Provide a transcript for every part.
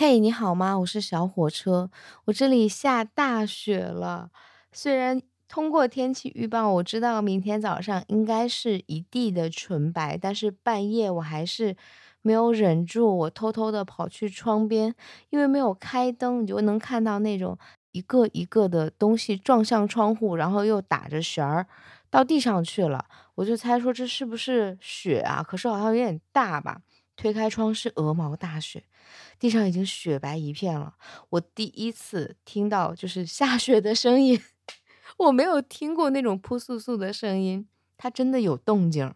嘿，你好吗？我是小火车，我这里下大雪了。虽然通过天气预报，我知道明天早上应该是一地的纯白，但是半夜我还是没有忍住，我偷偷的跑去窗边，因为没有开灯，你就能看到那种一个一个的东西撞向窗户，然后又打着旋儿到地上去了。我就猜说这是不是雪啊？可是好像有点大吧。推开窗是鹅毛大雪，地上已经雪白一片了。我第一次听到就是下雪的声音，我没有听过那种扑簌簌的声音，它真的有动静。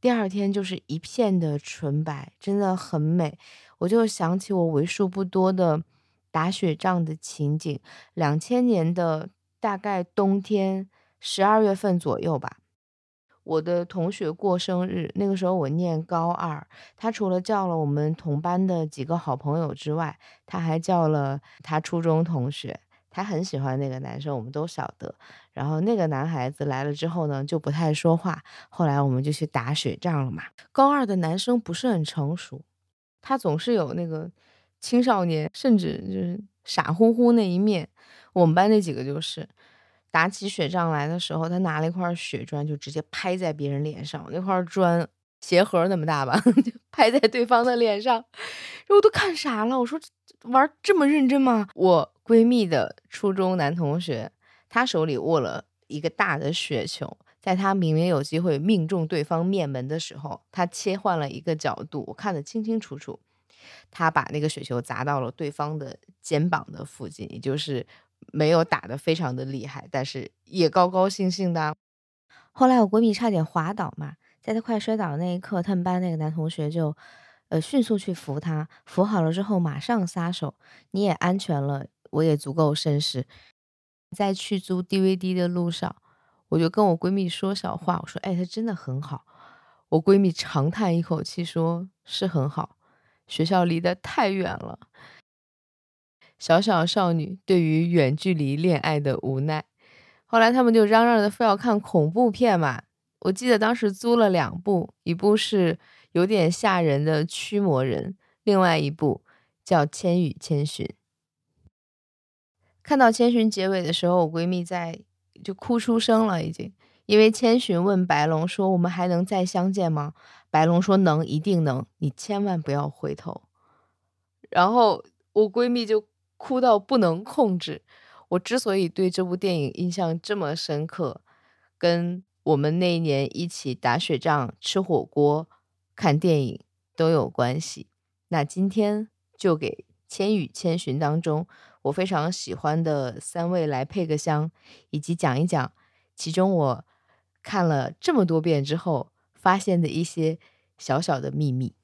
第二天就是一片的纯白，真的很美。我就想起我为数不多的打雪仗的情景。两千年的大概冬天十二月份左右吧。我的同学过生日，那个时候我念高二，他除了叫了我们同班的几个好朋友之外，他还叫了他初中同学，他很喜欢那个男生，我们都晓得。然后那个男孩子来了之后呢，就不太说话。后来我们就去打雪仗了嘛。高二的男生不是很成熟，他总是有那个青少年，甚至就是傻乎乎那一面。我们班那几个就是。打起雪仗来的时候，他拿了一块雪砖，就直接拍在别人脸上。那块砖鞋盒那么大吧，就拍在对方的脸上，我都看傻了。我说玩这么认真吗？我闺蜜的初中男同学，他手里握了一个大的雪球，在他明明有机会命中对方面门的时候，他切换了一个角度，我看得清清楚楚。他把那个雪球砸到了对方的肩膀的附近，也就是。没有打得非常的厉害，但是也高高兴兴的。后来我闺蜜差点滑倒嘛，在她快摔倒的那一刻，他们班那个男同学就，呃，迅速去扶她，扶好了之后马上撒手。你也安全了，我也足够绅士。在去租 DVD 的路上，我就跟我闺蜜说小话，我说：“哎，他真的很好。”我闺蜜长叹一口气，说是很好，学校离得太远了。小小少女对于远距离恋爱的无奈，后来他们就嚷嚷着非要看恐怖片嘛。我记得当时租了两部，一部是有点吓人的《驱魔人》，另外一部叫《千与千寻》。看到千寻结尾的时候，我闺蜜在就哭出声了，已经，因为千寻问白龙说：“我们还能再相见吗？”白龙说：“能，一定能，你千万不要回头。”然后我闺蜜就。哭到不能控制。我之所以对这部电影印象这么深刻，跟我们那一年一起打雪仗、吃火锅、看电影都有关系。那今天就给《千与千寻》当中我非常喜欢的三位来配个香，以及讲一讲其中我看了这么多遍之后发现的一些小小的秘密。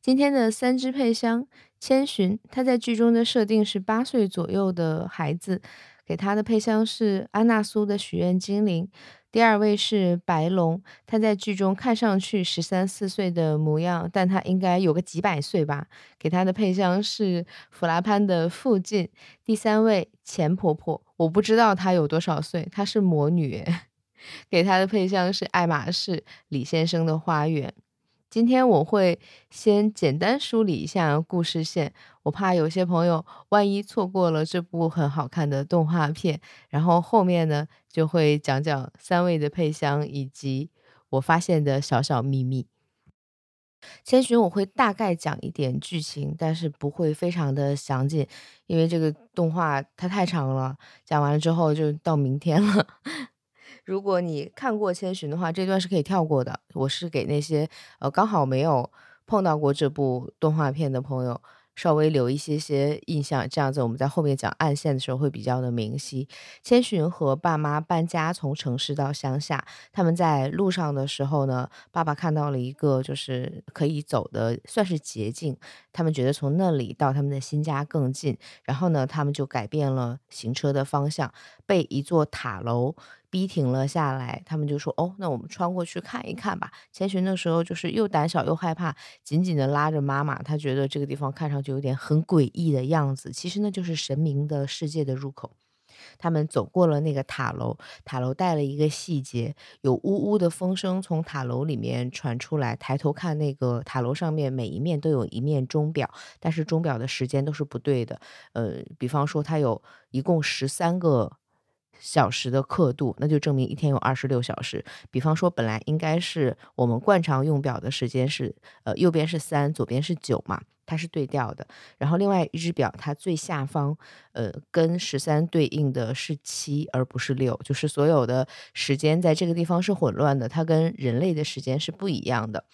今天的三支配香。千寻，他在剧中的设定是八岁左右的孩子，给他的配香是安娜苏的许愿精灵。第二位是白龙，他在剧中看上去十三四岁的模样，但他应该有个几百岁吧，给他的配香是弗拉潘的附近。第三位钱婆婆，我不知道她有多少岁，她是魔女，给她的配香是爱马仕李先生的花园。今天我会先简单梳理一下故事线，我怕有些朋友万一错过了这部很好看的动画片，然后后面呢就会讲讲三位的配香以及我发现的小小秘密。千寻我会大概讲一点剧情，但是不会非常的详尽，因为这个动画它太长了，讲完了之后就到明天了。如果你看过《千寻》的话，这段是可以跳过的。我是给那些呃刚好没有碰到过这部动画片的朋友。稍微留一些些印象，这样子我们在后面讲暗线的时候会比较的明晰。千寻和爸妈搬家从城市到乡下，他们在路上的时候呢，爸爸看到了一个就是可以走的算是捷径，他们觉得从那里到他们的新家更近，然后呢，他们就改变了行车的方向，被一座塔楼。逼停了下来，他们就说：“哦，那我们穿过去看一看吧。”千寻那时候就是又胆小又害怕，紧紧的拉着妈妈。他觉得这个地方看上去有点很诡异的样子。其实那就是神明的世界的入口。他们走过了那个塔楼，塔楼带了一个细节，有呜呜的风声从塔楼里面传出来。抬头看那个塔楼上面，每一面都有一面钟表，但是钟表的时间都是不对的。呃，比方说它有一共十三个小时的刻度，那就证明一天有二十六小时。比方说本来应该是我们惯常用表的时间是，呃，右边是三，左边是九嘛。它是对调的，然后另外一只表，它最下方，呃，跟十三对应的是七，而不是六，就是所有的时间在这个地方是混乱的，它跟人类的时间是不一样的。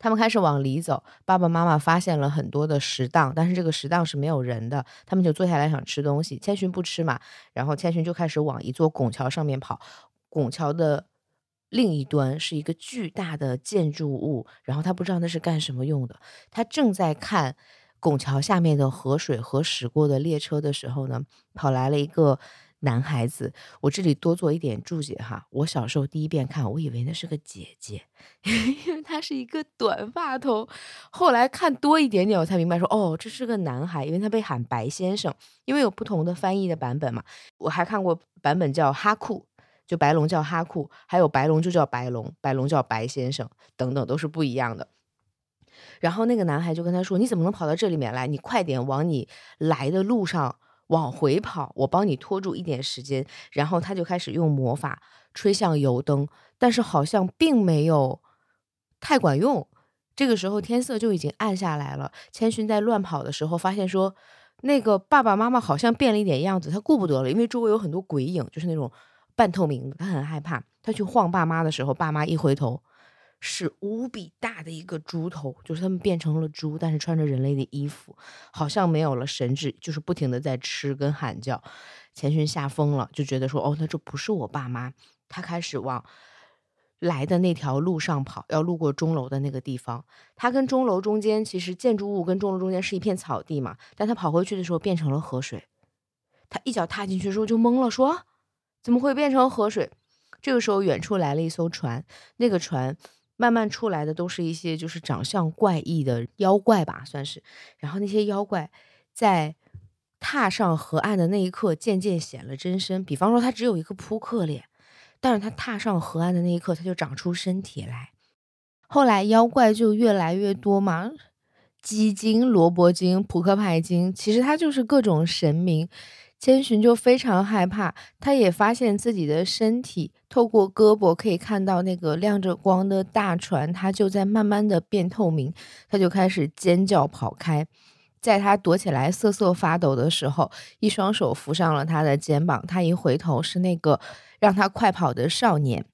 他们开始往里走，爸爸妈妈发现了很多的食档，但是这个食档是没有人的，他们就坐下来想吃东西。千寻不吃嘛，然后千寻就开始往一座拱桥上面跑，拱桥的。另一端是一个巨大的建筑物，然后他不知道那是干什么用的。他正在看拱桥下面的河水和驶过的列车的时候呢，跑来了一个男孩子。我这里多做一点注解哈，我小时候第一遍看，我以为那是个姐姐，因为他是一个短发头。后来看多一点点，我才明白说，哦，这是个男孩，因为他被喊白先生，因为有不同的翻译的版本嘛。我还看过版本叫哈库。就白龙叫哈库，还有白龙就叫白龙，白龙叫白先生，等等都是不一样的。然后那个男孩就跟他说：“你怎么能跑到这里面来？你快点往你来的路上往回跑，我帮你拖住一点时间。”然后他就开始用魔法吹向油灯，但是好像并没有太管用。这个时候天色就已经暗下来了。千寻在乱跑的时候发现说，那个爸爸妈妈好像变了一点样子，他顾不得了，因为周围有很多鬼影，就是那种。半透明的，他很害怕。他去晃爸妈的时候，爸妈一回头，是无比大的一个猪头，就是他们变成了猪，但是穿着人类的衣服，好像没有了神智，就是不停的在吃跟喊叫。钱寻吓疯了，就觉得说，哦，那这不是我爸妈。他开始往来的那条路上跑，要路过钟楼的那个地方。他跟钟楼中间，其实建筑物跟钟楼中间是一片草地嘛，但他跑回去的时候变成了河水。他一脚踏进去之后就懵了，说。怎么会变成河水？这个时候，远处来了一艘船。那个船慢慢出来的都是一些就是长相怪异的妖怪吧，算是。然后那些妖怪在踏上河岸的那一刻，渐渐显了真身。比方说，他只有一个扑克脸，但是他踏上河岸的那一刻，他就长出身体来。后来妖怪就越来越多嘛，鸡精、萝卜精、扑克牌精，其实它就是各种神明。千寻就非常害怕，他也发现自己的身体透过胳膊可以看到那个亮着光的大船，它就在慢慢的变透明，他就开始尖叫跑开。在他躲起来瑟瑟发抖的时候，一双手扶上了他的肩膀，他一回头是那个让他快跑的少年。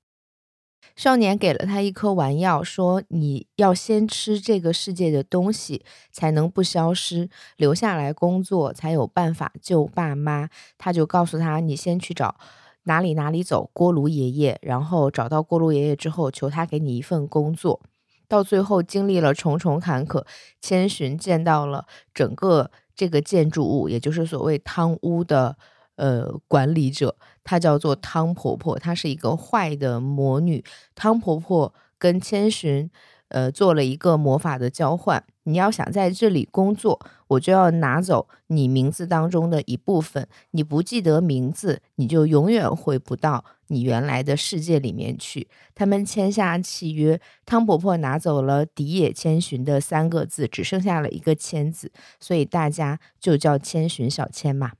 少年给了他一颗丸药，说：“你要先吃这个世界的东西，才能不消失，留下来工作，才有办法救爸妈。”他就告诉他：“你先去找哪里哪里走，锅炉爷爷。然后找到锅炉爷爷之后，求他给你一份工作。到最后，经历了重重坎坷，千寻见到了整个这个建筑物，也就是所谓汤屋的。”呃，管理者她叫做汤婆婆，她是一个坏的魔女。汤婆婆跟千寻，呃，做了一个魔法的交换。你要想在这里工作，我就要拿走你名字当中的一部分。你不记得名字，你就永远回不到你原来的世界里面去。他们签下契约，汤婆婆拿走了“迪野千寻”的三个字，只剩下了一个“千”字，所以大家就叫千寻小千嘛。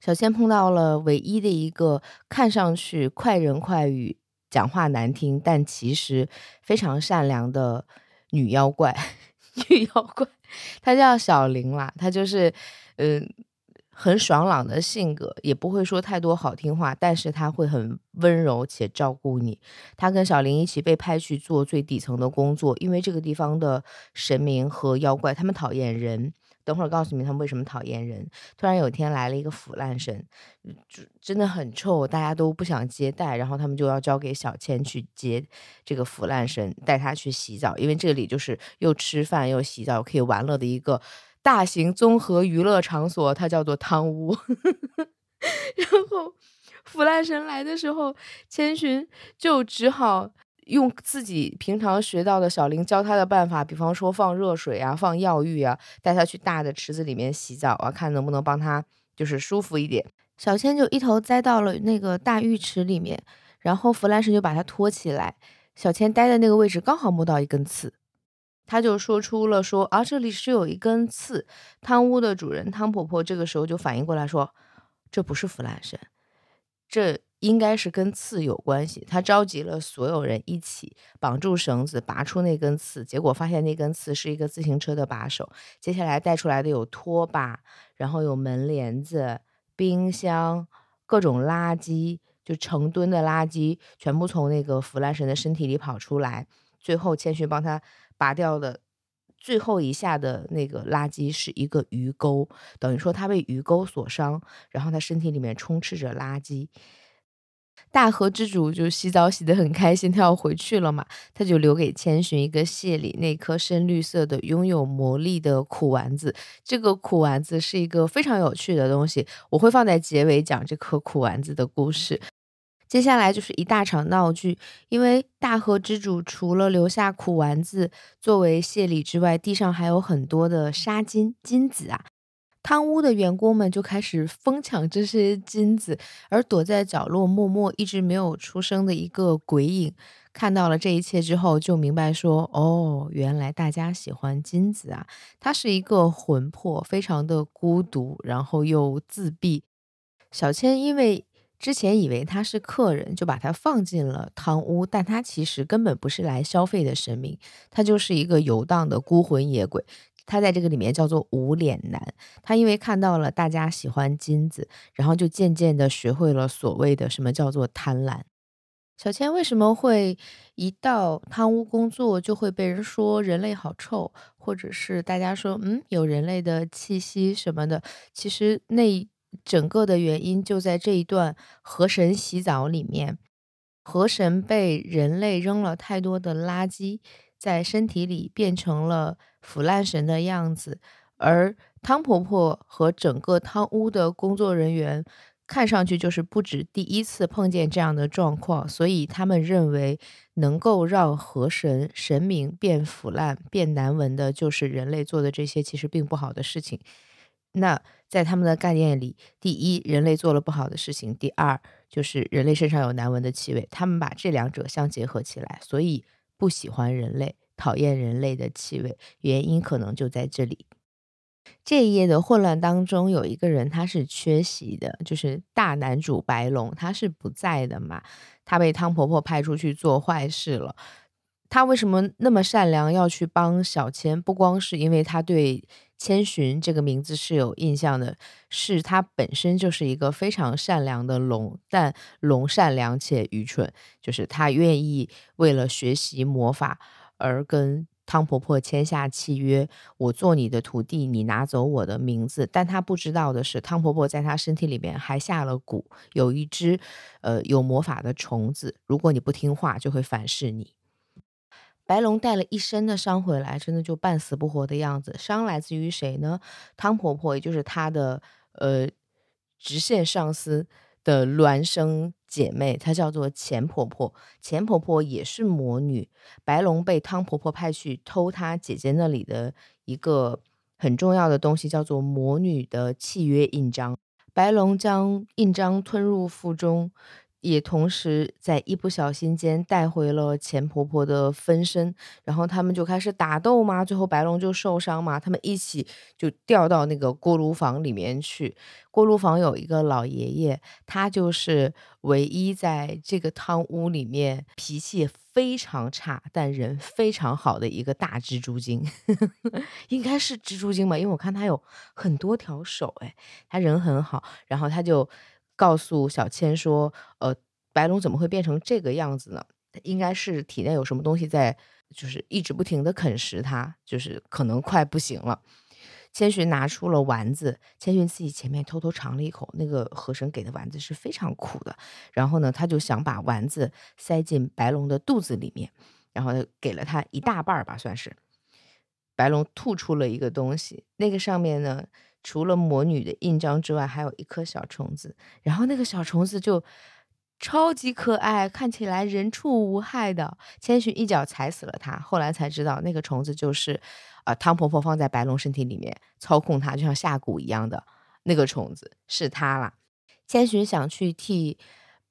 小千碰到了唯一的一个看上去快人快语、讲话难听，但其实非常善良的女妖怪。女妖怪，她叫小玲啦。她就是，嗯，很爽朗的性格，也不会说太多好听话，但是她会很温柔且照顾你。她跟小玲一起被派去做最底层的工作，因为这个地方的神明和妖怪，他们讨厌人。等会儿告诉你他们为什么讨厌人。突然有一天来了一个腐烂神，就真的很臭，大家都不想接待。然后他们就要交给小千去接这个腐烂神，带他去洗澡，因为这里就是又吃饭又洗澡可以玩乐的一个大型综合娱乐场所，它叫做汤屋。然后腐烂神来的时候，千寻就只好。用自己平常学到的小林教他的办法，比方说放热水啊，放药浴啊，带他去大的池子里面洗澡啊，看能不能帮他就是舒服一点。小千就一头栽到了那个大浴池里面，然后弗兰神就把他拖起来。小千待的那个位置刚好摸到一根刺，他就说出了说啊，这里是有一根刺。汤屋的主人汤婆婆这个时候就反应过来说，这不是弗兰神，这应该是跟刺有关系。他召集了所有人一起绑住绳子，拔出那根刺，结果发现那根刺是一个自行车的把手。接下来带出来的有拖把，然后有门帘子。冰箱、各种垃圾，就成吨的垃圾，全部从那个弗兰神的身体里跑出来。最后，千寻帮他拔掉的最后一下的那个垃圾是一个鱼钩，等于说他被鱼钩所伤，然后他身体里面充斥着垃圾。大河之主就洗澡洗得很开心，他要回去了嘛，他就留给千寻一个谢礼，那颗深绿色的、拥有魔力的苦丸子。这个苦丸子是一个非常有趣的东西，我会放在结尾讲这颗苦丸子的故事。接下来就是一大场闹剧，因为大河之主除了留下苦丸子作为谢礼之外，地上还有很多的沙金金子啊。汤屋的员工们就开始疯抢这些金子，而躲在角落默默一直没有出声的一个鬼影，看到了这一切之后，就明白说：“哦，原来大家喜欢金子啊！他是一个魂魄，非常的孤独，然后又自闭。”小千因为之前以为他是客人，就把他放进了汤屋，但他其实根本不是来消费的神明，他就是一个游荡的孤魂野鬼。他在这个里面叫做无脸男，他因为看到了大家喜欢金子，然后就渐渐的学会了所谓的什么叫做贪婪。小千为什么会一到贪污工作就会被人说人类好臭，或者是大家说嗯有人类的气息什么的？其实那整个的原因就在这一段河神洗澡里面，河神被人类扔了太多的垃圾。在身体里变成了腐烂神的样子，而汤婆婆和整个汤屋的工作人员看上去就是不止第一次碰见这样的状况，所以他们认为能够让河神神明变腐烂、变难闻的，就是人类做的这些其实并不好的事情。那在他们的概念里，第一，人类做了不好的事情；第二，就是人类身上有难闻的气味。他们把这两者相结合起来，所以。不喜欢人类，讨厌人类的气味，原因可能就在这里。这一页的混乱当中，有一个人他是缺席的，就是大男主白龙，他是不在的嘛？他被汤婆婆派出去做坏事了。他为什么那么善良，要去帮小千？不光是因为他对。千寻这个名字是有印象的，是他本身就是一个非常善良的龙，但龙善良且愚蠢，就是他愿意为了学习魔法而跟汤婆婆签下契约，我做你的徒弟，你拿走我的名字。但他不知道的是，汤婆婆在他身体里面还下了蛊，有一只呃有魔法的虫子，如果你不听话，就会反噬你。白龙带了一身的伤回来，真的就半死不活的样子。伤来自于谁呢？汤婆婆，也就是她的呃直线上司的孪生姐妹，她叫做钱婆婆。钱婆婆也是魔女。白龙被汤婆婆派去偷她姐姐那里的一个很重要的东西，叫做魔女的契约印章。白龙将印章吞入腹中。也同时在一不小心间带回了钱婆婆的分身，然后他们就开始打斗嘛，最后白龙就受伤嘛，他们一起就掉到那个锅炉房里面去。锅炉房有一个老爷爷，他就是唯一在这个汤屋里面脾气非常差但人非常好的一个大蜘蛛精，应该是蜘蛛精吧，因为我看他有很多条手，哎，他人很好，然后他就。告诉小千说：“呃，白龙怎么会变成这个样子呢？应该是体内有什么东西在，就是一直不停的啃食它，就是可能快不行了。”千寻拿出了丸子，千寻自己前面偷偷尝了一口，那个河神给的丸子是非常苦的。然后呢，他就想把丸子塞进白龙的肚子里面，然后给了他一大半吧，算是。白龙吐出了一个东西，那个上面呢。除了魔女的印章之外，还有一颗小虫子，然后那个小虫子就超级可爱，看起来人畜无害的。千寻一脚踩死了它，后来才知道那个虫子就是，呃，汤婆婆放在白龙身体里面操控它，就像下蛊一样的那个虫子是它啦。千寻想去替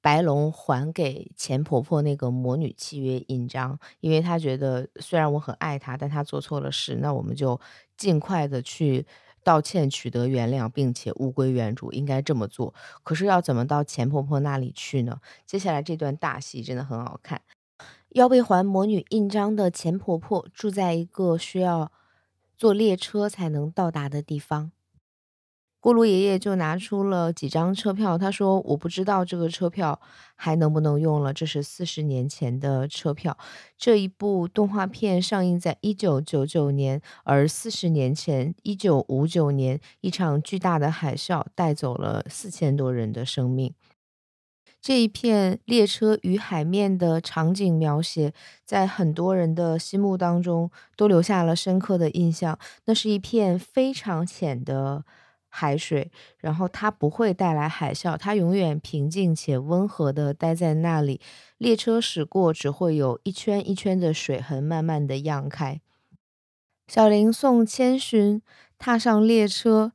白龙还给钱婆婆那个魔女契约印章，因为他觉得虽然我很爱她，但她做错了事，那我们就尽快的去道歉，取得原谅，并且物归原主，应该这么做。可是要怎么到钱婆婆那里去呢？接下来这段大戏真的很好看。要被还魔女印章的钱婆婆住在一个需要坐列车才能到达的地方。咕噜爷爷就拿出了几张车票，他说：“我不知道这个车票还能不能用了，这是四十年前的车票。这一部动画片上映在一九九九年，而四十年前，一九五九年，一场巨大的海啸带走了四千多人的生命。这一片列车与海面的场景描写，在很多人的心目当中都留下了深刻的印象。那是一片非常浅的。”海水，然后它不会带来海啸，它永远平静且温和的待在那里。列车驶过，只会有一圈一圈的水痕慢慢的漾开。小林送千寻踏上列车。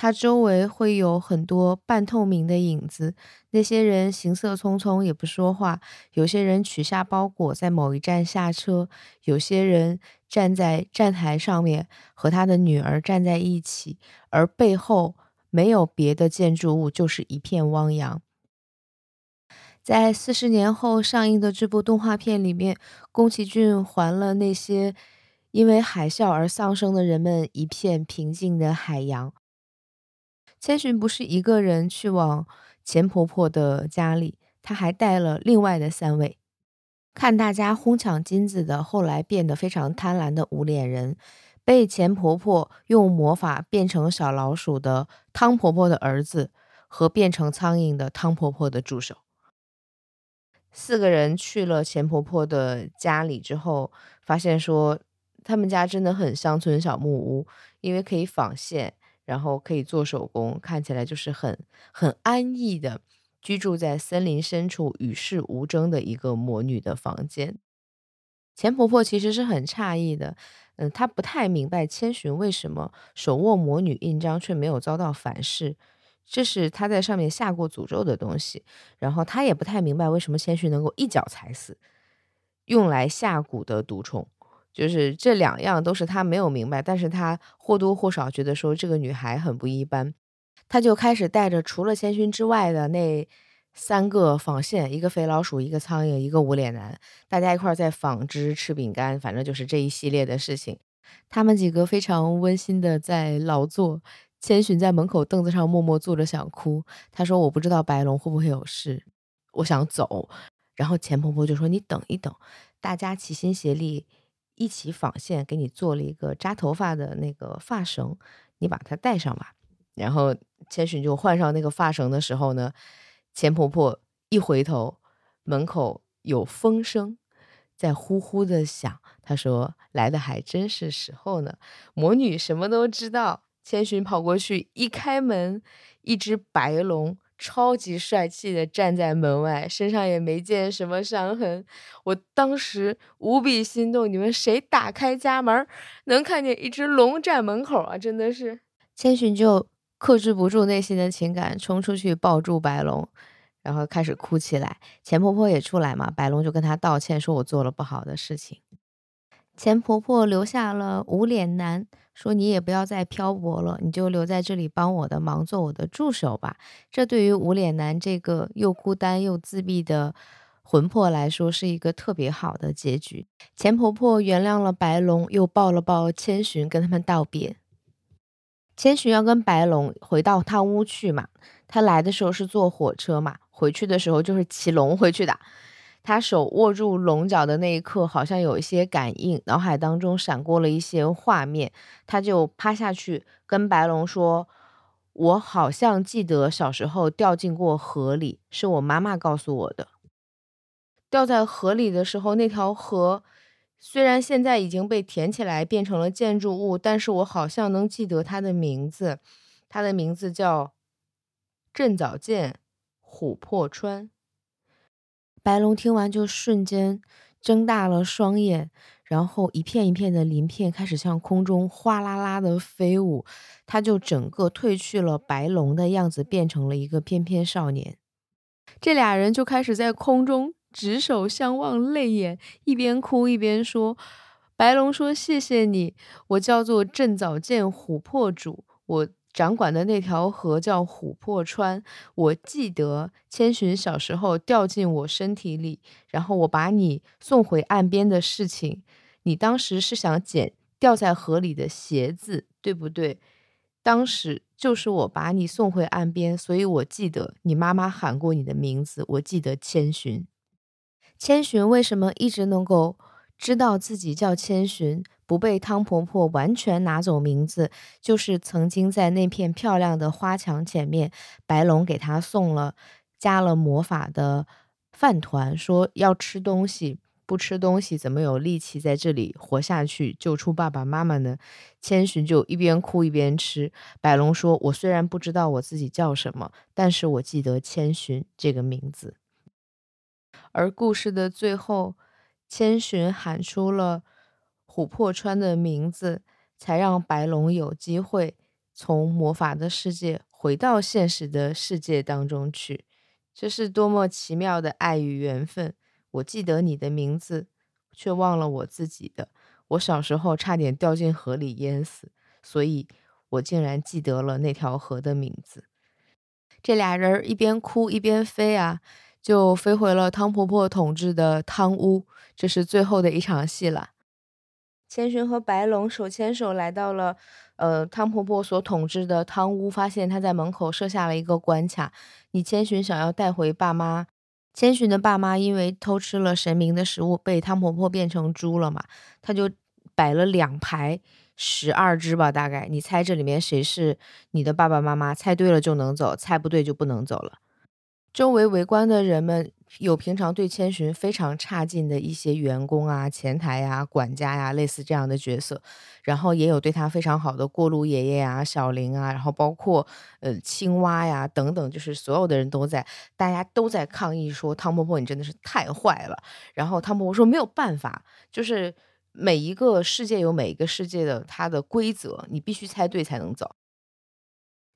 它周围会有很多半透明的影子，那些人行色匆匆，也不说话。有些人取下包裹，在某一站下车；有些人站在站台上面，和他的女儿站在一起，而背后没有别的建筑物，就是一片汪洋。在四十年后上映的这部动画片里面，宫崎骏还了那些因为海啸而丧生的人们一片平静的海洋。千寻不是一个人去往钱婆婆的家里，她还带了另外的三位。看大家哄抢金子的，后来变得非常贪婪的无脸人，被钱婆婆用魔法变成小老鼠的汤婆婆的儿子，和变成苍蝇的汤婆婆的助手。四个人去了钱婆婆的家里之后，发现说他们家真的很乡村小木屋，因为可以纺线。然后可以做手工，看起来就是很很安逸的居住在森林深处与世无争的一个魔女的房间。钱婆婆其实是很诧异的，嗯，她不太明白千寻为什么手握魔女印章却没有遭到反噬，这是她在上面下过诅咒的东西。然后她也不太明白为什么千寻能够一脚踩死用来下蛊的毒虫。就是这两样都是他没有明白，但是他或多或少觉得说这个女孩很不一般，他就开始带着除了千寻之外的那三个纺线，一个肥老鼠，一个苍蝇，一个无脸男，大家一块在纺织、吃饼干，反正就是这一系列的事情。他们几个非常温馨的在劳作，千寻在门口凳子上默默坐着想哭。他说：“我不知道白龙会不会有事，我想走。”然后钱婆婆就说：“你等一等，大家齐心协力。”一起纺线，给你做了一个扎头发的那个发绳，你把它戴上吧。然后千寻就换上那个发绳的时候呢，钱婆婆一回头，门口有风声在呼呼的响。她说：“来的还真是时候呢。”魔女什么都知道。千寻跑过去，一开门，一只白龙。超级帅气的站在门外，身上也没见什么伤痕。我当时无比心动，你们谁打开家门能看见一只龙站门口啊？真的是，千寻就克制不住内心的情感，冲出去抱住白龙，然后开始哭起来。钱婆婆也出来嘛，白龙就跟他道歉，说我做了不好的事情。钱婆婆留下了无脸男。说你也不要再漂泊了，你就留在这里帮我的忙，做我的助手吧。这对于无脸男这个又孤单又自闭的魂魄来说，是一个特别好的结局。钱婆婆原谅了白龙，又抱了抱千寻，跟他们道别。千寻要跟白龙回到汤屋去嘛？他来的时候是坐火车嘛？回去的时候就是骑龙回去的。他手握住龙角的那一刻，好像有一些感应，脑海当中闪过了一些画面，他就趴下去跟白龙说：“我好像记得小时候掉进过河里，是我妈妈告诉我的。掉在河里的时候，那条河虽然现在已经被填起来变成了建筑物，但是我好像能记得它的名字，它的名字叫镇早见琥珀川。”白龙听完，就瞬间睁大了双眼，然后一片一片的鳞片开始向空中哗啦啦的飞舞，他就整个褪去了白龙的样子，变成了一个翩翩少年。这俩人就开始在空中执手相望，泪眼，一边哭一边说：“白龙说谢谢你，我叫做郑早见琥珀主，我。”掌管的那条河叫琥珀川，我记得千寻小时候掉进我身体里，然后我把你送回岸边的事情。你当时是想捡掉在河里的鞋子，对不对？当时就是我把你送回岸边，所以我记得你妈妈喊过你的名字，我记得千寻。千寻为什么一直能够知道自己叫千寻？不被汤婆婆完全拿走名字，就是曾经在那片漂亮的花墙前面，白龙给她送了加了魔法的饭团，说要吃东西，不吃东西怎么有力气在这里活下去，救出爸爸妈妈呢？千寻就一边哭一边吃。白龙说：“我虽然不知道我自己叫什么，但是我记得千寻这个名字。”而故事的最后，千寻喊出了。琥珀川的名字，才让白龙有机会从魔法的世界回到现实的世界当中去。这是多么奇妙的爱与缘分！我记得你的名字，却忘了我自己的。我小时候差点掉进河里淹死，所以我竟然记得了那条河的名字。这俩人一边哭一边飞啊，就飞回了汤婆婆统治的汤屋。这是最后的一场戏了。千寻和白龙手牵手来到了，呃，汤婆婆所统治的汤屋，发现她在门口设下了一个关卡。你千寻想要带回爸妈，千寻的爸妈因为偷吃了神明的食物，被汤婆婆变成猪了嘛？他就摆了两排十二只吧，大概。你猜这里面谁是你的爸爸妈妈？猜对了就能走，猜不对就不能走了。周围围观的人们有平常对千寻非常差劲的一些员工啊、前台呀、管家呀，类似这样的角色，然后也有对他非常好的过路爷爷啊、小林啊，然后包括呃青蛙呀等等，就是所有的人都在，大家都在抗议说汤婆婆你真的是太坏了。然后汤婆婆说没有办法，就是每一个世界有每一个世界的它的规则，你必须猜对才能走。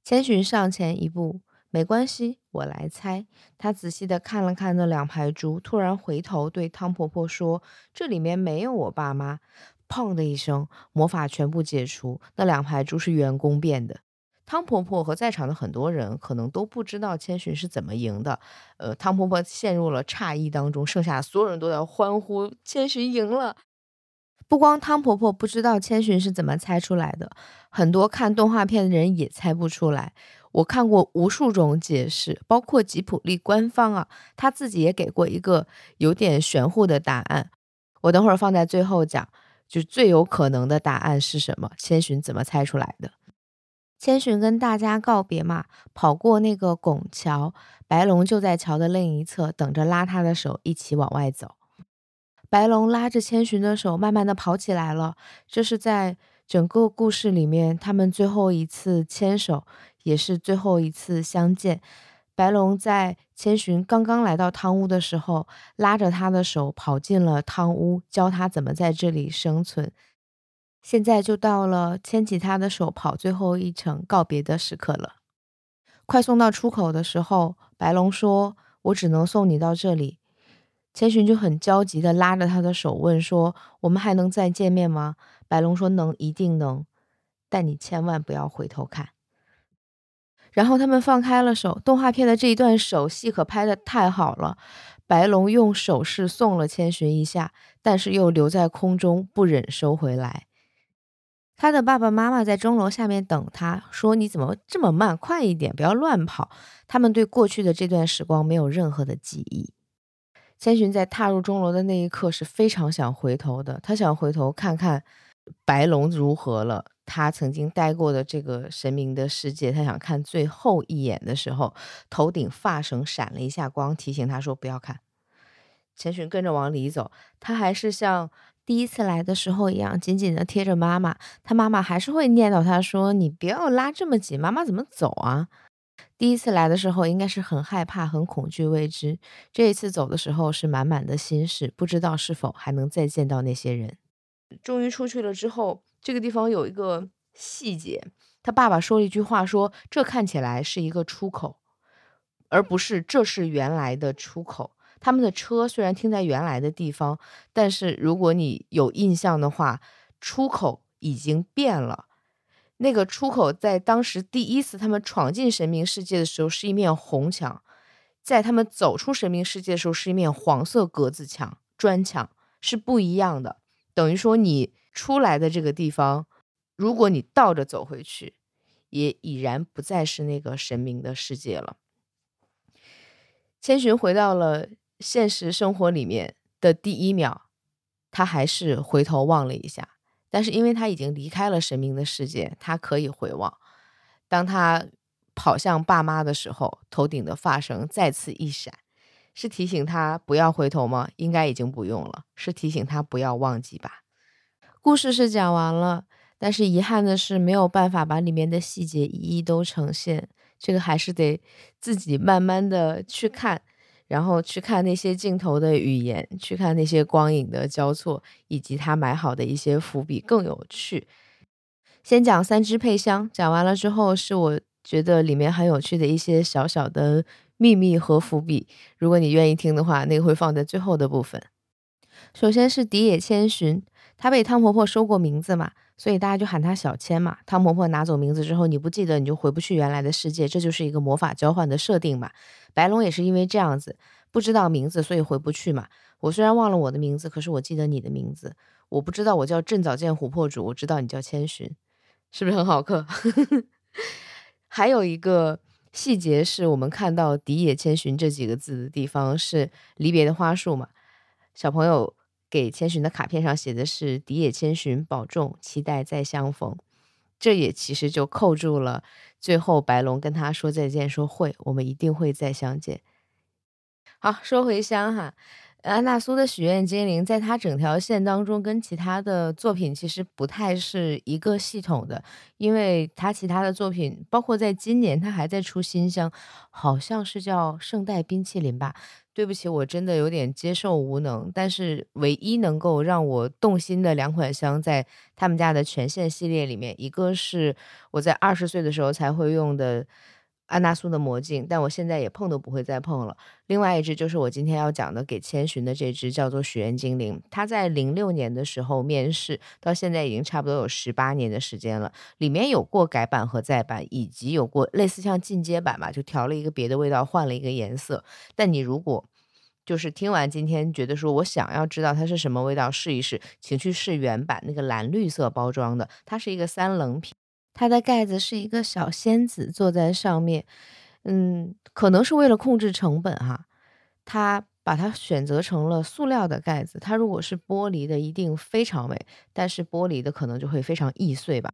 千寻上前一步。没关系，我来猜。他仔细的看了看那两排猪，突然回头对汤婆婆说：“这里面没有我爸妈。”砰的一声，魔法全部解除。那两排猪是员工变的。汤婆婆和在场的很多人可能都不知道千寻是怎么赢的。呃，汤婆婆陷入了诧异当中，剩下所有人都在欢呼：“千寻赢了！”不光汤婆婆不知道千寻是怎么猜出来的，很多看动画片的人也猜不出来。我看过无数种解释，包括吉普力官方啊，他自己也给过一个有点玄乎的答案。我等会儿放在最后讲，就最有可能的答案是什么？千寻怎么猜出来的？千寻跟大家告别嘛，跑过那个拱桥，白龙就在桥的另一侧等着拉他的手一起往外走。白龙拉着千寻的手，慢慢的跑起来了。这是在整个故事里面他们最后一次牵手。也是最后一次相见。白龙在千寻刚刚来到汤屋的时候，拉着他的手跑进了汤屋，教他怎么在这里生存。现在就到了牵起他的手跑最后一程告别的时刻了。快送到出口的时候，白龙说：“我只能送你到这里。”千寻就很焦急地拉着他的手问说：“我们还能再见面吗？”白龙说：“能，一定能，但你千万不要回头看。”然后他们放开了手，动画片的这一段手戏可拍的太好了。白龙用手势送了千寻一下，但是又留在空中，不忍收回来。他的爸爸妈妈在钟楼下面等他，说：“你怎么这么慢？快一点，不要乱跑。”他们对过去的这段时光没有任何的记忆。千寻在踏入钟楼的那一刻是非常想回头的，他想回头看看白龙如何了。他曾经待过的这个神明的世界，他想看最后一眼的时候，头顶发绳闪了一下光，提醒他说不要看。陈寻跟着往里走，他还是像第一次来的时候一样，紧紧的贴着妈妈。他妈妈还是会念叨他说：“你不要拉这么紧，妈妈怎么走啊？”第一次来的时候应该是很害怕、很恐惧未知，这一次走的时候是满满的心事，不知道是否还能再见到那些人。终于出去了之后，这个地方有一个细节，他爸爸说了一句话，说这看起来是一个出口，而不是这是原来的出口。他们的车虽然停在原来的地方，但是如果你有印象的话，出口已经变了。那个出口在当时第一次他们闯进神明世界的时候是一面红墙，在他们走出神明世界的时候是一面黄色格子墙、砖墙，是不一样的。等于说你出来的这个地方，如果你倒着走回去，也已然不再是那个神明的世界了。千寻回到了现实生活里面的第一秒，他还是回头望了一下。但是因为他已经离开了神明的世界，他可以回望。当他跑向爸妈的时候，头顶的发绳再次一闪，是提醒他不要回头吗？应该已经不用了，是提醒他不要忘记吧。故事是讲完了，但是遗憾的是没有办法把里面的细节一一都呈现，这个还是得自己慢慢的去看。然后去看那些镜头的语言，去看那些光影的交错，以及他埋好的一些伏笔更有趣。先讲三支配香，讲完了之后，是我觉得里面很有趣的一些小小的秘密和伏笔。如果你愿意听的话，那个会放在最后的部分。首先是荻野千寻，她被汤婆婆收过名字嘛，所以大家就喊她小千嘛。汤婆婆拿走名字之后，你不记得，你就回不去原来的世界，这就是一个魔法交换的设定嘛。白龙也是因为这样子不知道名字，所以回不去嘛。我虽然忘了我的名字，可是我记得你的名字。我不知道我叫正早见琥珀主，我知道你叫千寻，是不是很好磕？还有一个细节是我们看到“荻野千寻”这几个字的地方是离别的花束嘛？小朋友给千寻的卡片上写的是“荻野千寻保重，期待再相逢”。这也其实就扣住了，最后白龙跟他说再见，说会，我们一定会再相见。好，说回香哈。安娜苏的许愿精灵，在它整条线当中，跟其他的作品其实不太是一个系统的，因为它其他的作品，包括在今年，它还在出新香，好像是叫圣代冰淇淋吧。对不起，我真的有点接受无能。但是唯一能够让我动心的两款香，在他们家的全线系列里面，一个是我在二十岁的时候才会用的。安娜苏的魔镜，但我现在也碰都不会再碰了。另外一只就是我今天要讲的给千寻的这只，叫做许愿精灵。它在零六年的时候面世，到现在已经差不多有十八年的时间了。里面有过改版和再版，以及有过类似像进阶版吧，就调了一个别的味道，换了一个颜色。但你如果就是听完今天觉得说我想要知道它是什么味道，试一试，请去试原版那个蓝绿色包装的，它是一个三棱瓶。它的盖子是一个小仙子坐在上面，嗯，可能是为了控制成本哈，它把它选择成了塑料的盖子。它如果是玻璃的，一定非常美，但是玻璃的可能就会非常易碎吧。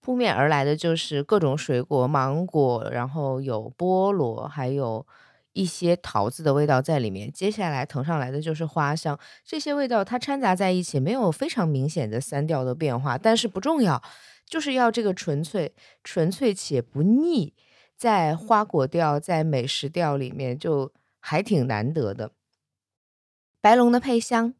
扑面而来的就是各种水果，芒果，然后有菠萝，还有一些桃子的味道在里面。接下来腾上来的就是花香，这些味道它掺杂在一起，没有非常明显的三调的变化，但是不重要。就是要这个纯粹、纯粹且不腻，在花果调、在美食调里面就还挺难得的。白龙的配香，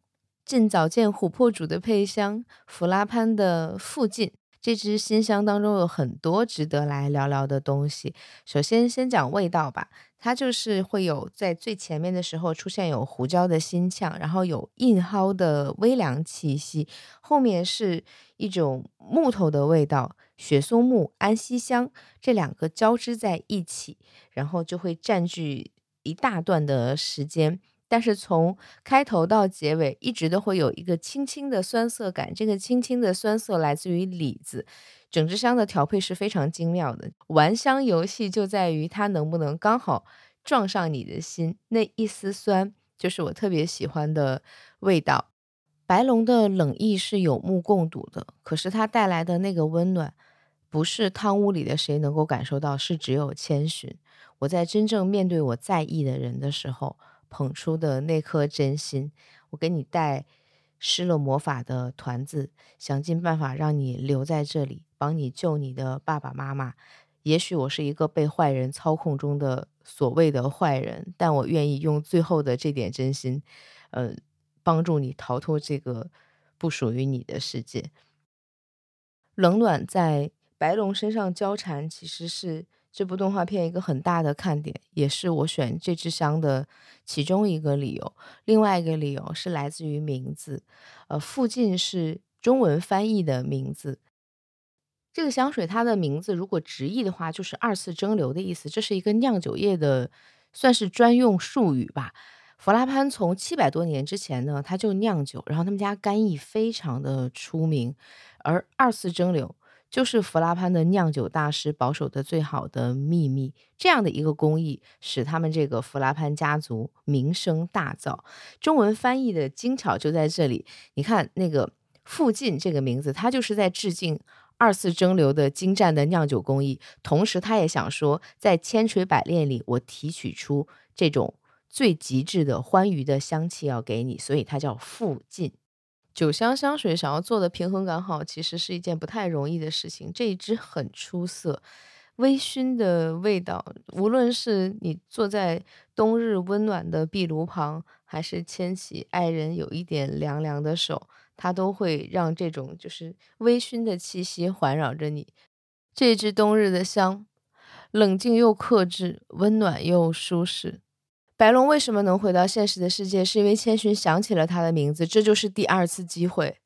尽早见琥珀主的配香，弗拉潘的附近。这支新香当中有很多值得来聊聊的东西。首先，先讲味道吧。它就是会有在最前面的时候出现有胡椒的新呛，然后有印蒿的微凉气息，后面是一种木头的味道，雪松木、安息香这两个交织在一起，然后就会占据一大段的时间。但是从开头到结尾，一直都会有一个轻轻的酸涩感。这个轻轻的酸涩来自于李子，整支香的调配是非常精妙的。玩香游戏就在于它能不能刚好撞上你的心，那一丝酸就是我特别喜欢的味道。白龙的冷意是有目共睹的，可是它带来的那个温暖，不是汤屋里的谁能够感受到，是只有千寻。我在真正面对我在意的人的时候。捧出的那颗真心，我给你带施了魔法的团子，想尽办法让你留在这里，帮你救你的爸爸妈妈。也许我是一个被坏人操控中的所谓的坏人，但我愿意用最后的这点真心，呃，帮助你逃脱这个不属于你的世界。冷暖在白龙身上交缠，其实是这部动画片一个很大的看点，也是我选这支香的其中一个理由。另外一个理由是来自于名字，呃，附近是中文翻译的名字。这个香水它的名字如果直译的话，就是二次蒸馏的意思。这是一个酿酒业的，算是专用术语吧。弗拉潘从七百多年之前呢，他就酿酒，然后他们家干邑非常的出名，而二次蒸馏就是弗拉潘的酿酒大师保守的最好的秘密。这样的一个工艺，使他们这个弗拉潘家族名声大噪。中文翻译的精巧就在这里，你看那个附近这个名字，它就是在致敬。二次蒸馏的精湛的酿酒工艺，同时他也想说，在千锤百炼里，我提取出这种最极致的欢愉的香气要给你，所以它叫附近酒香香水。想要做的平衡感好，其实是一件不太容易的事情。这一支很出色，微醺的味道，无论是你坐在冬日温暖的壁炉旁，还是牵起爱人有一点凉凉的手。它都会让这种就是微醺的气息环绕着你。这支冬日的香，冷静又克制，温暖又舒适。白龙为什么能回到现实的世界？是因为千寻想起了他的名字，这就是第二次机会。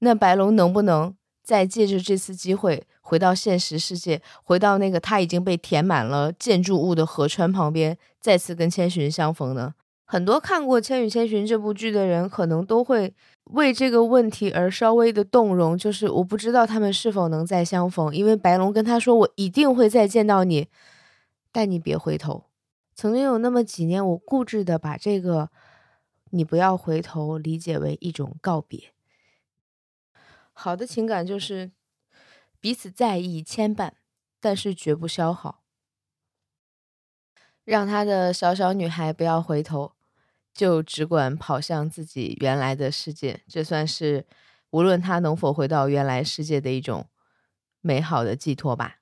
那白龙能不能再借着这次机会回到现实世界，回到那个他已经被填满了建筑物的河川旁边，再次跟千寻相逢呢？很多看过《千与千寻》这部剧的人，可能都会。为这个问题而稍微的动容，就是我不知道他们是否能再相逢，因为白龙跟他说：“我一定会再见到你，但你别回头。”曾经有那么几年，我固执的把这个“你不要回头”理解为一种告别。好的情感就是彼此在意、牵绊，但是绝不消耗。让他的小小女孩不要回头。就只管跑向自己原来的世界，这算是无论他能否回到原来世界的一种美好的寄托吧。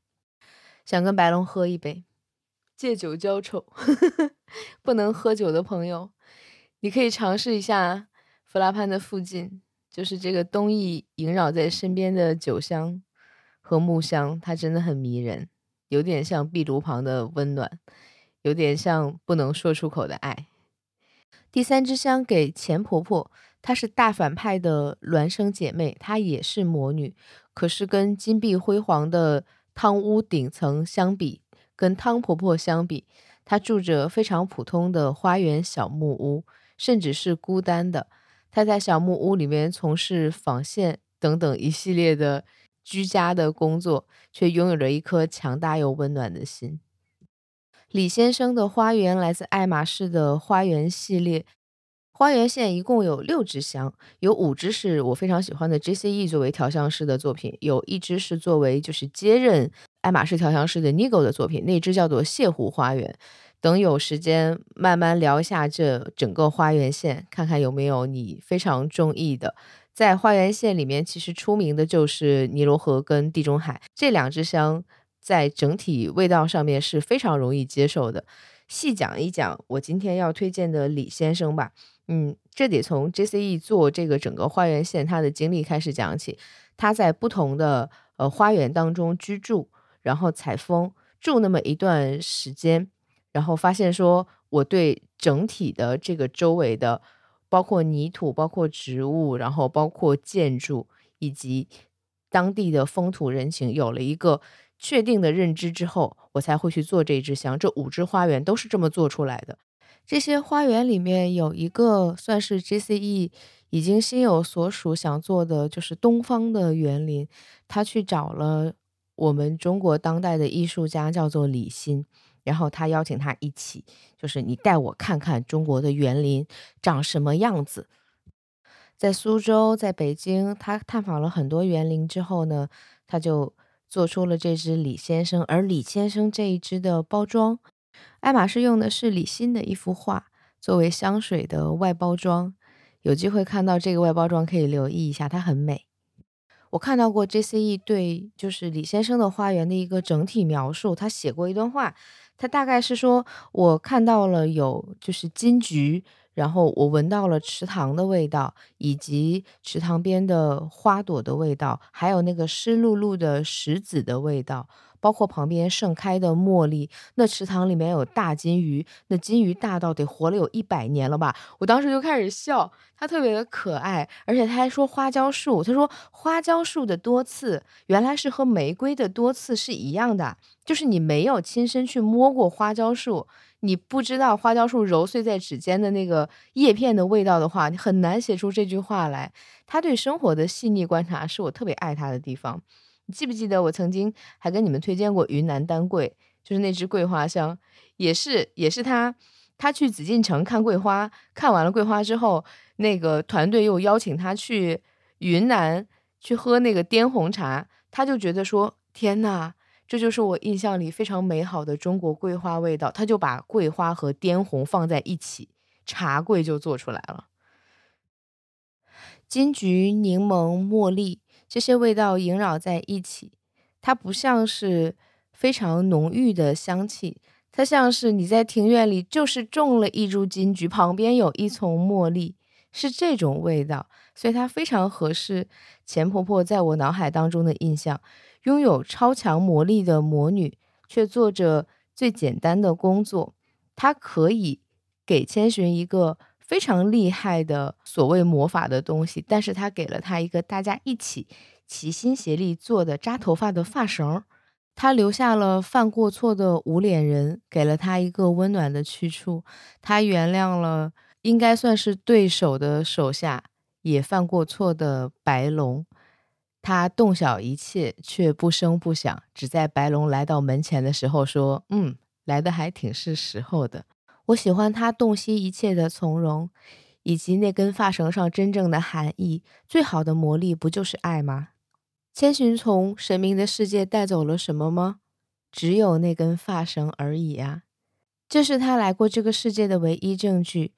想跟白龙喝一杯，借酒浇愁。不能喝酒的朋友，你可以尝试一下弗拉潘的附近，就是这个冬意萦绕在身边的酒香和木香，它真的很迷人，有点像壁炉旁的温暖，有点像不能说出口的爱。第三支香给钱婆婆，她是大反派的孪生姐妹，她也是魔女，可是跟金碧辉煌的汤屋顶层相比，跟汤婆婆相比，她住着非常普通的花园小木屋，甚至是孤单的。她在小木屋里面从事纺线等等一系列的居家的工作，却拥有着一颗强大又温暖的心。李先生的花园来自爱马仕的花园系列，花园线一共有六支香，有五支是我非常喜欢的 JCE 作为调香师的作品，有一支是作为就是接任爱马仕调香师的 Nigo 的作品，那支叫做泻湖花园。等有时间慢慢聊一下这整个花园线，看看有没有你非常中意的。在花园线里面，其实出名的就是尼罗河跟地中海这两支香。在整体味道上面是非常容易接受的。细讲一讲我今天要推荐的李先生吧。嗯，这得从 JCE 做这个整个花园线他的经历开始讲起。他在不同的呃花园当中居住，然后采风住那么一段时间，然后发现说我对整体的这个周围的，包括泥土、包括植物、然后包括建筑以及当地的风土人情有了一个。确定的认知之后，我才会去做这支香。这五支花园都是这么做出来的。这些花园里面有一个算是 JCE 已经心有所属想做的，就是东方的园林。他去找了我们中国当代的艺术家，叫做李欣，然后他邀请他一起，就是你带我看看中国的园林长什么样子。在苏州，在北京，他探访了很多园林之后呢，他就。做出了这只李先生，而李先生这一只的包装，爱马仕用的是李欣的一幅画作为香水的外包装。有机会看到这个外包装，可以留意一下，它很美。我看到过 JCE 对就是李先生的花园的一个整体描述，他写过一段话，他大概是说，我看到了有就是金桔然后我闻到了池塘的味道，以及池塘边的花朵的味道，还有那个湿漉漉的石子的味道。包括旁边盛开的茉莉，那池塘里面有大金鱼，那金鱼大到得活了有一百年了吧？我当时就开始笑，它特别的可爱，而且他还说花椒树，他说花椒树的多刺原来是和玫瑰的多刺是一样的，就是你没有亲身去摸过花椒树，你不知道花椒树揉碎在指尖的那个叶片的味道的话，你很难写出这句话来。他对生活的细腻观察是我特别爱他的地方。记不记得我曾经还跟你们推荐过云南丹桂，就是那支桂花香，也是也是他他去紫禁城看桂花，看完了桂花之后，那个团队又邀请他去云南去喝那个滇红茶，他就觉得说天呐，这就是我印象里非常美好的中国桂花味道，他就把桂花和滇红放在一起，茶桂就做出来了，金桔、柠檬、茉莉。这些味道萦绕在一起，它不像是非常浓郁的香气，它像是你在庭院里就是种了一株金菊，旁边有一丛茉莉，是这种味道，所以它非常合适钱婆婆在我脑海当中的印象，拥有超强魔力的魔女，却做着最简单的工作，她可以给千寻一个。非常厉害的所谓魔法的东西，但是他给了他一个大家一起齐心协力做的扎头发的发绳，他留下了犯过错的无脸人，给了他一个温暖的去处，他原谅了应该算是对手的手下也犯过错的白龙，他洞晓一切却不声不响，只在白龙来到门前的时候说：“嗯，来的还挺是时候的。”我喜欢他洞悉一切的从容，以及那根发绳上真正的含义。最好的魔力不就是爱吗？千寻从神明的世界带走了什么吗？只有那根发绳而已啊！这是他来过这个世界的唯一证据，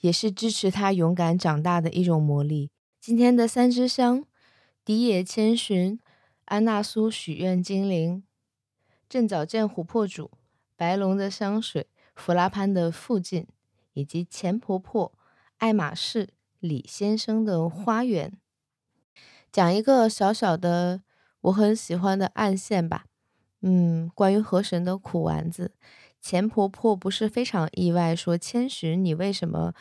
也是支持他勇敢长大的一种魔力。今天的三支香：迪野千寻、安娜苏许愿精灵、正早见琥珀主、白龙的香水。弗拉潘的附近，以及钱婆婆、爱马仕、李先生的花园，讲一个小小的我很喜欢的暗线吧。嗯，关于河神的苦丸子，钱婆婆不是非常意外，说千寻，你为什么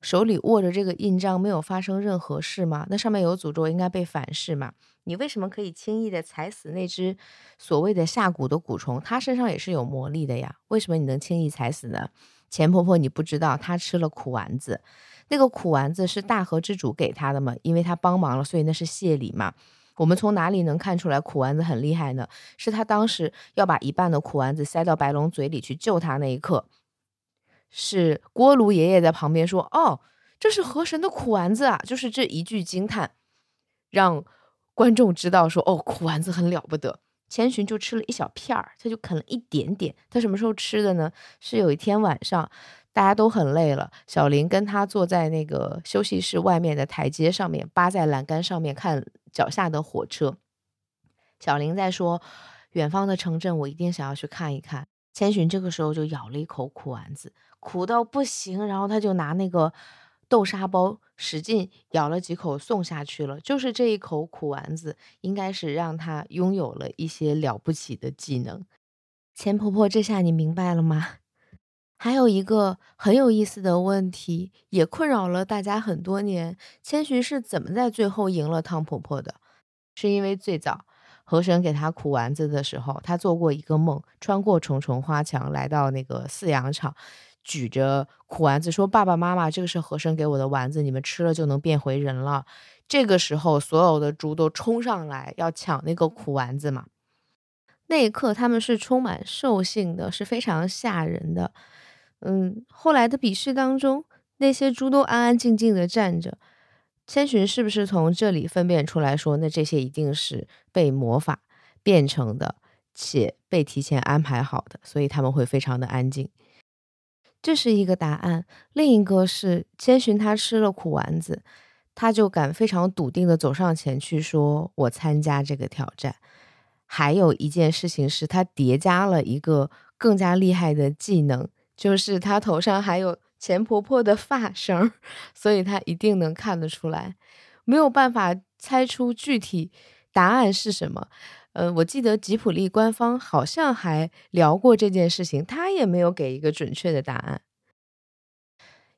手里握着这个印章没有发生任何事吗？那上面有诅咒，应该被反噬嘛？你为什么可以轻易的踩死那只所谓的下蛊的蛊虫？它身上也是有魔力的呀。为什么你能轻易踩死呢？钱婆婆，你不知道，她吃了苦丸子。那个苦丸子是大河之主给她的嘛？因为她帮忙了，所以那是谢礼嘛。我们从哪里能看出来苦丸子很厉害呢？是他当时要把一半的苦丸子塞到白龙嘴里去救他那一刻，是锅炉爷爷在旁边说：“哦，这是河神的苦丸子啊！”就是这一句惊叹，让。观众知道说哦，苦丸子很了不得。千寻就吃了一小片儿，他就啃了一点点。他什么时候吃的呢？是有一天晚上，大家都很累了，小林跟他坐在那个休息室外面的台阶上面，扒在栏杆上面看脚下的火车。小林在说：“远方的城镇，我一定想要去看一看。”千寻这个时候就咬了一口苦丸子，苦到不行，然后他就拿那个。豆沙包使劲咬了几口，送下去了。就是这一口苦丸子，应该是让他拥有了一些了不起的技能。钱婆婆，这下你明白了吗？还有一个很有意思的问题，也困扰了大家很多年：千寻是怎么在最后赢了汤婆婆的？是因为最早河神给他苦丸子的时候，他做过一个梦，穿过重重花墙，来到那个饲养场。举着苦丸子说：“爸爸妈妈，这个是和珅给我的丸子，你们吃了就能变回人了。”这个时候，所有的猪都冲上来要抢那个苦丸子嘛。那一刻，他们是充满兽性的，是非常吓人的。嗯，后来的比试当中，那些猪都安安静静的站着。千寻是不是从这里分辨出来说，那这些一定是被魔法变成的，且被提前安排好的，所以他们会非常的安静。这是一个答案，另一个是千寻他吃了苦丸子，他就敢非常笃定的走上前去说：“我参加这个挑战。”还有一件事情是他叠加了一个更加厉害的技能，就是他头上还有钱婆婆的发绳，所以他一定能看得出来。没有办法猜出具体答案是什么。呃，我记得吉普力官方好像还聊过这件事情，他也没有给一个准确的答案。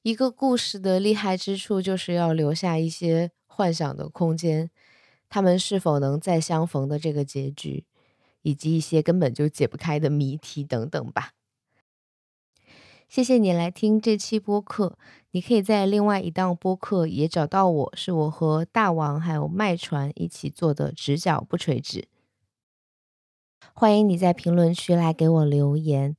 一个故事的厉害之处就是要留下一些幻想的空间，他们是否能再相逢的这个结局，以及一些根本就解不开的谜题等等吧。谢谢你来听这期播客，你可以在另外一档播客也找到我，是我和大王还有麦传一起做的直角不垂直。欢迎你在评论区来给我留言。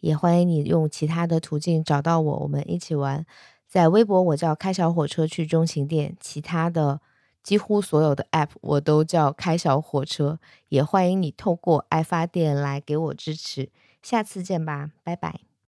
也欢迎你用其他的途径找到我，我们一起玩。在微博我叫开小火车去中情店，其他的几乎所有的 App 我都叫开小火车。也欢迎你透过爱发电来给我支持。下次见吧，拜拜。